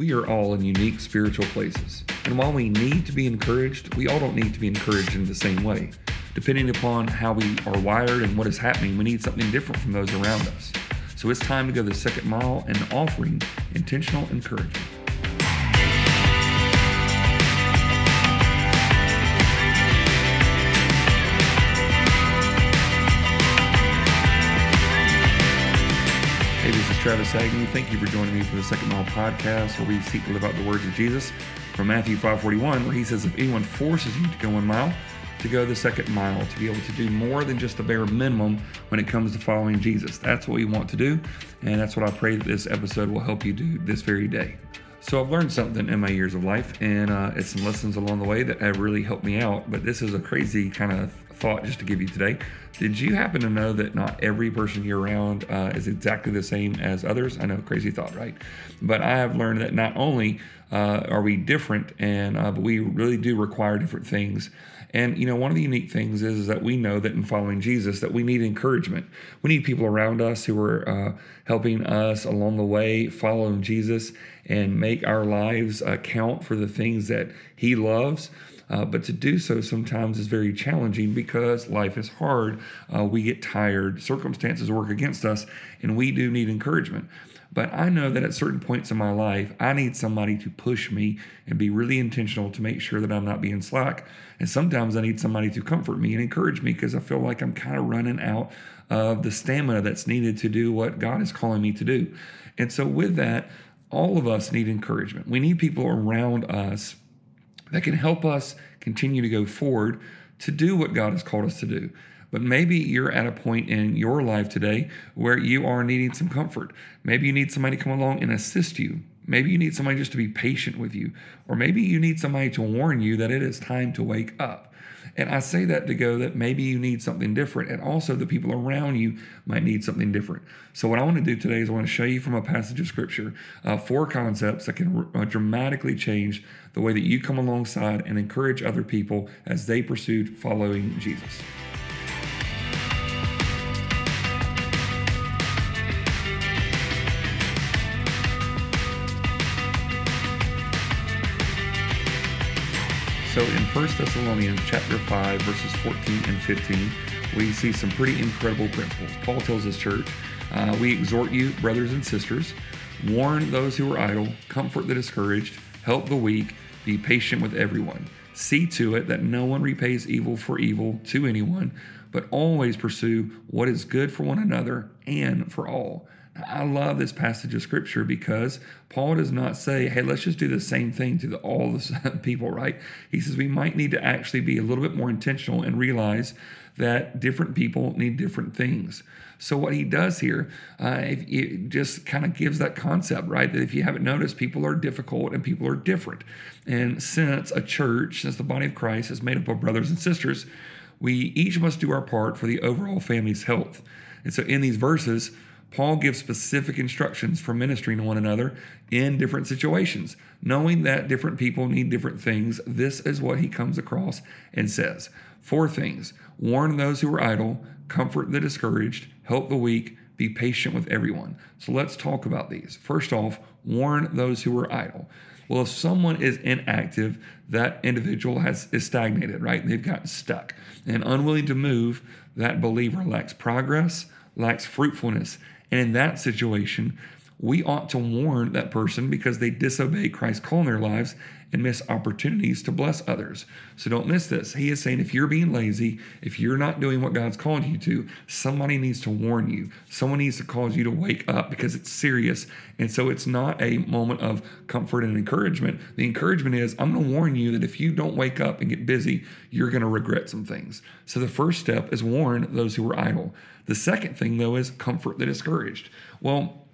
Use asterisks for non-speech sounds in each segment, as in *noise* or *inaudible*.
We are all in unique spiritual places. And while we need to be encouraged, we all don't need to be encouraged in the same way. Depending upon how we are wired and what is happening, we need something different from those around us. So it's time to go the second mile and offering intentional encouragement. Travis Agnew. Thank you for joining me for the Second Mile podcast, where we seek to live out the words of Jesus from Matthew 5:41, where he says, "If anyone forces you to go one mile, to go the second mile, to be able to do more than just the bare minimum when it comes to following Jesus. That's what we want to do, and that's what I pray that this episode will help you do this very day. So I've learned something in my years of life, and uh, it's some lessons along the way that have really helped me out. But this is a crazy kind of thought just to give you today. Did you happen to know that not every person you're around uh, is exactly the same as others? I know, crazy thought, right? But I have learned that not only uh, are we different, and uh, but we really do require different things. And you know, one of the unique things is, is that we know that in following Jesus, that we need encouragement. We need people around us who are uh, helping us along the way, following Jesus, and make our lives uh, count for the things that He loves. Uh, but to do so sometimes is very challenging because life is hard. Uh, we get tired, circumstances work against us, and we do need encouragement. But I know that at certain points in my life, I need somebody to push me and be really intentional to make sure that I'm not being slack. And sometimes I need somebody to comfort me and encourage me because I feel like I'm kind of running out of the stamina that's needed to do what God is calling me to do. And so, with that, all of us need encouragement. We need people around us that can help us continue to go forward to do what God has called us to do. But maybe you're at a point in your life today where you are needing some comfort. Maybe you need somebody to come along and assist you. Maybe you need somebody just to be patient with you. Or maybe you need somebody to warn you that it is time to wake up. And I say that to go that maybe you need something different, and also the people around you might need something different. So, what I want to do today is I want to show you from a passage of scripture uh, four concepts that can uh, dramatically change the way that you come alongside and encourage other people as they pursue following Jesus. So in 1 Thessalonians chapter 5, verses 14 and 15, we see some pretty incredible principles. Paul tells his church, uh, We exhort you, brothers and sisters, warn those who are idle, comfort the discouraged, help the weak, be patient with everyone. See to it that no one repays evil for evil to anyone, but always pursue what is good for one another and for all. I love this passage of scripture because Paul does not say, hey, let's just do the same thing to the, all the *laughs* people, right? He says we might need to actually be a little bit more intentional and realize that different people need different things. So what he does here, uh, it just kind of gives that concept, right? That if you haven't noticed, people are difficult and people are different. And since a church, since the body of Christ is made up of brothers and sisters, we each must do our part for the overall family's health. And so in these verses, Paul gives specific instructions for ministering to one another in different situations. Knowing that different people need different things, this is what he comes across and says. Four things warn those who are idle, comfort the discouraged, help the weak, be patient with everyone. So let's talk about these. First off, warn those who are idle. Well, if someone is inactive, that individual has is stagnated, right? They've gotten stuck and unwilling to move. That believer lacks progress, lacks fruitfulness, and in that situation, we ought to warn that person because they disobey Christ's call in their lives and miss opportunities to bless others. So don't miss this. He is saying if you're being lazy, if you're not doing what God's calling you to, somebody needs to warn you. Someone needs to cause you to wake up because it's serious. And so it's not a moment of comfort and encouragement. The encouragement is I'm going to warn you that if you don't wake up and get busy, you're going to regret some things. So the first step is warn those who are idle. The second thing, though, is comfort the discouraged. Well,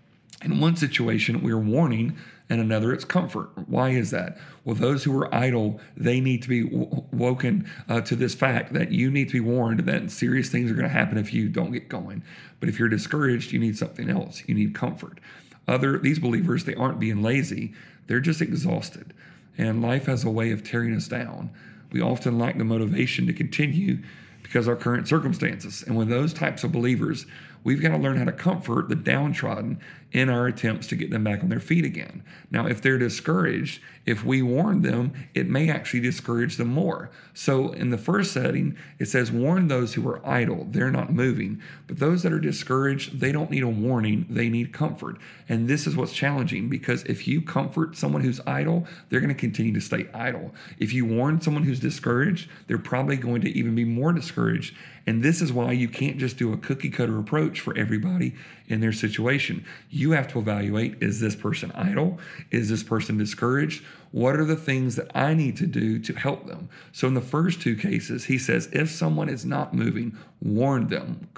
in one situation, we're warning, and another, it's comfort. Why is that? Well, those who are idle, they need to be w- woken uh, to this fact that you need to be warned that serious things are going to happen if you don't get going. But if you're discouraged, you need something else. You need comfort. Other these believers, they aren't being lazy; they're just exhausted, and life has a way of tearing us down. We often lack the motivation to continue because our current circumstances. And with those types of believers, we've got to learn how to comfort the downtrodden in our attempts to get them back on their feet again. Now, if they're discouraged, if we warn them, it may actually discourage them more. So, in the first setting, it says, Warn those who are idle, they're not moving. But those that are discouraged, they don't need a warning, they need comfort. And this is what's challenging because if you comfort someone who's idle, they're going to continue to stay idle. If you warn someone who's discouraged, they're probably going to even be more discouraged. And this is why you can't just do a cookie cutter approach for everybody in their situation. You have to evaluate is this person idle? Is this person discouraged? What are the things that I need to do to help them? So, in the first two cases, he says if someone is not moving, warn them,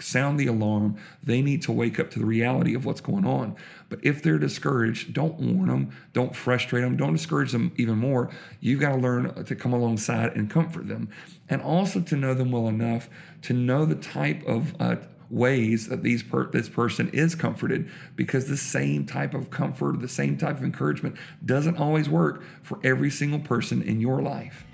sound the alarm. They need to wake up to the reality of what's going on. But if they're discouraged, don't warn them, don't frustrate them, don't discourage them even more. You've got to learn to come alongside and comfort them, and also to know them well enough to know the type of uh, ways that these per- this person is comforted because the same type of comfort, the same type of encouragement doesn't always work for every single person in your life.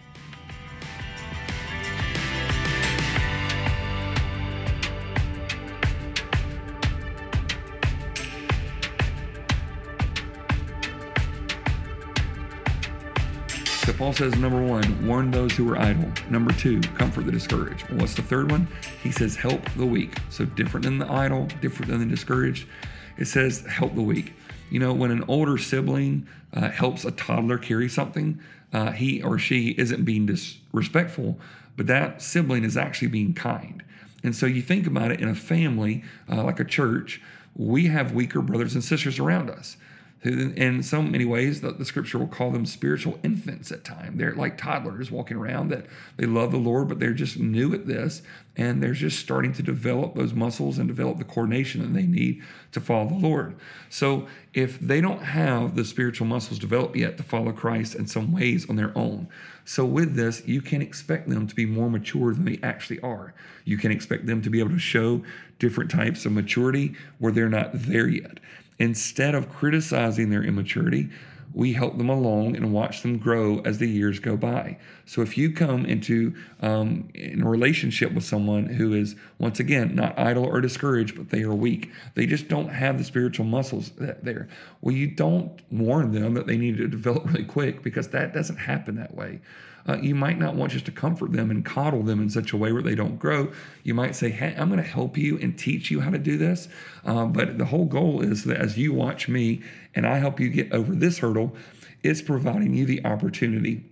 Paul says, number one, warn those who are idle. Number two, comfort the discouraged. What's the third one? He says, help the weak. So different than the idle, different than the discouraged. It says, help the weak. You know, when an older sibling uh, helps a toddler carry something, uh, he or she isn't being disrespectful, but that sibling is actually being kind. And so you think about it in a family, uh, like a church, we have weaker brothers and sisters around us in so many ways the, the scripture will call them spiritual infants at times they're like toddlers walking around that they love the lord but they're just new at this and they're just starting to develop those muscles and develop the coordination that they need to follow the lord. So if they don't have the spiritual muscles developed yet to follow christ in some ways on their own so with this you can expect them to be more mature than they actually are. You can expect them to be able to show different types of maturity where they're not there yet Instead of criticizing their immaturity, we help them along and watch them grow as the years go by. So if you come into um, in a relationship with someone who is once again not idle or discouraged, but they are weak, they just don't have the spiritual muscles there. Well, you don't warn them that they need to *laughs* develop really quick because that doesn't happen that way. Uh, you might not want just to comfort them and coddle them in such a way where they don't grow. You might say, Hey, I'm going to help you and teach you how to do this. Uh, but the whole goal is that as you watch me and I help you get over this hurdle, it's providing you the opportunity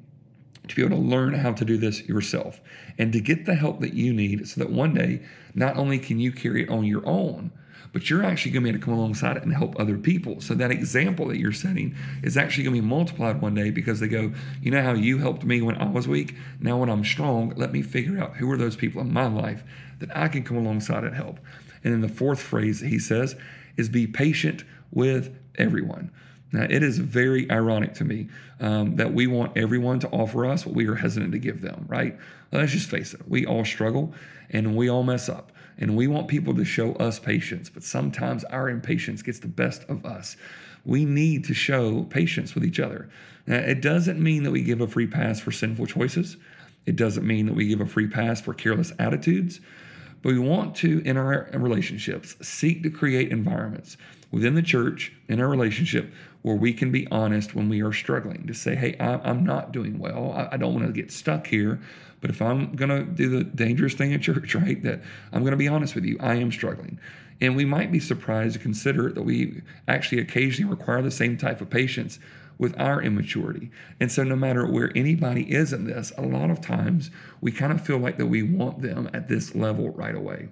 to be able to learn how to do this yourself and to get the help that you need so that one day not only can you carry it on your own, but you're actually going to be able to come alongside it and help other people. So that example that you're setting is actually going to be multiplied one day because they go, you know how you helped me when I was weak? Now when I'm strong, let me figure out who are those people in my life that I can come alongside and help. And then the fourth phrase that he says is be patient with everyone. Now, it is very ironic to me um, that we want everyone to offer us what we are hesitant to give them, right? Let's just face it. We all struggle and we all mess up. And we want people to show us patience, but sometimes our impatience gets the best of us. We need to show patience with each other. Now, it doesn't mean that we give a free pass for sinful choices. It doesn't mean that we give a free pass for careless attitudes. But we want to, in our relationships, seek to create environments within the church, in our relationship, where we can be honest when we are struggling to say, hey, I'm not doing well. I don't want to get stuck here. But if I'm going to do the dangerous thing in church, *laughs* right, that I'm going to be honest with you, I am struggling. And we might be surprised to consider that we actually occasionally require the same type of patience with our immaturity. And so, no matter where anybody is in this, a lot of times we kind of feel like that we want them at this level right away.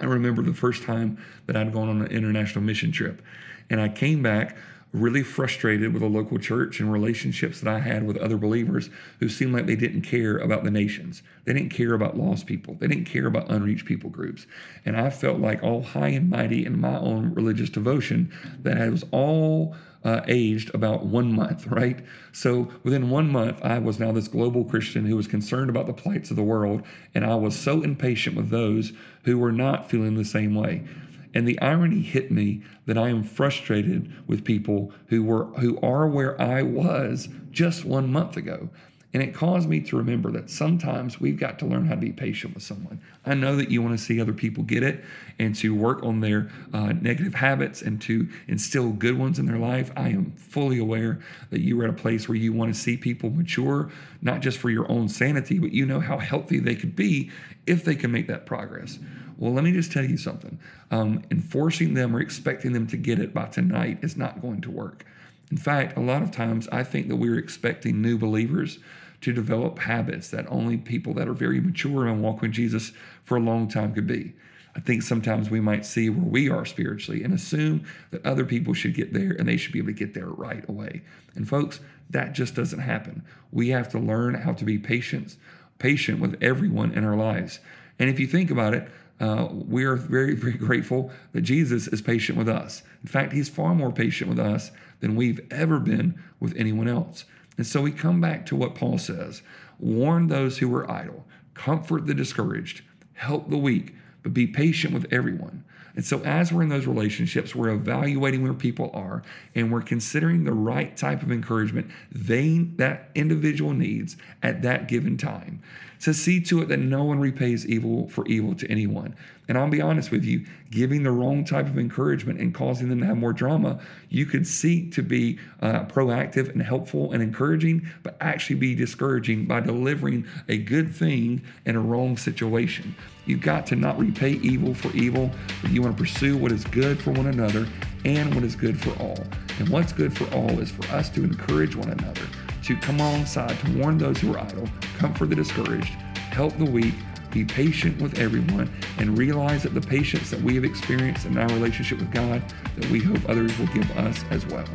I remember the first time that I'd gone on an international mission trip, and I came back really frustrated with a local church and relationships that I had with other believers who seemed like they didn't care about the nations. They didn't care about lost people. They didn't care about unreached people groups. And I felt like all high and mighty in my own religious devotion that I was all uh, aged about one month, *laughs* right? So within one month, I was now this global Christian who was concerned about the plights of the world. And I was so impatient with those who were not feeling the same way. And the irony hit me that I am frustrated with people who were who are where I was just one month ago. And it caused me to remember that sometimes we've got to learn how to be patient with someone. I know that you want to see other people get it and to work on their uh, negative habits and to instill good ones in their life. I am fully aware that you are at a place where you want to see people mature, not just for your own sanity, but you know how healthy they could be if they can make that progress. Well, let me just tell you something. Um, enforcing them or expecting them to get it by tonight is not going to work. In fact, a lot of times I think that we're expecting new believers to develop habits that only people that are very mature and walk with Jesus for a long time could be. I think sometimes we might see where we are spiritually and assume that other people should get there and they should be able to get there right away. And folks, that just doesn't happen. We have to learn how to be patient, patient with everyone in our lives. And if you think about it, uh, we are very, very grateful that Jesus is patient with us. In fact, he's far more patient with us than we've ever been with anyone else. And so we come back to what Paul says warn those who are idle, comfort the discouraged, help the weak, but be patient with everyone. And so, as we're in those relationships, we're evaluating where people are and we're considering the right type of encouragement they that individual needs at that given time. So, see to it that no one repays evil for evil to anyone. And I'll be honest with you, giving the wrong type of encouragement and causing them to have more drama, you could seek to be uh, proactive and helpful and encouraging, but actually be discouraging by delivering a good thing in a wrong situation. You've got to not repay evil for evil, you want to pursue what is good for one another and what is good for all. And what's good for all is for us to encourage one another, to come alongside, to warn those who are idle, comfort the discouraged, help the weak, be patient with everyone, and realize that the patience that we have experienced in our relationship with God, that we hope others will give us as well.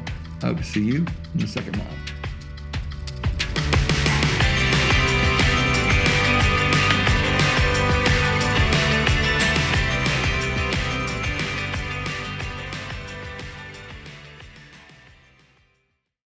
I hope to see you in the second mile.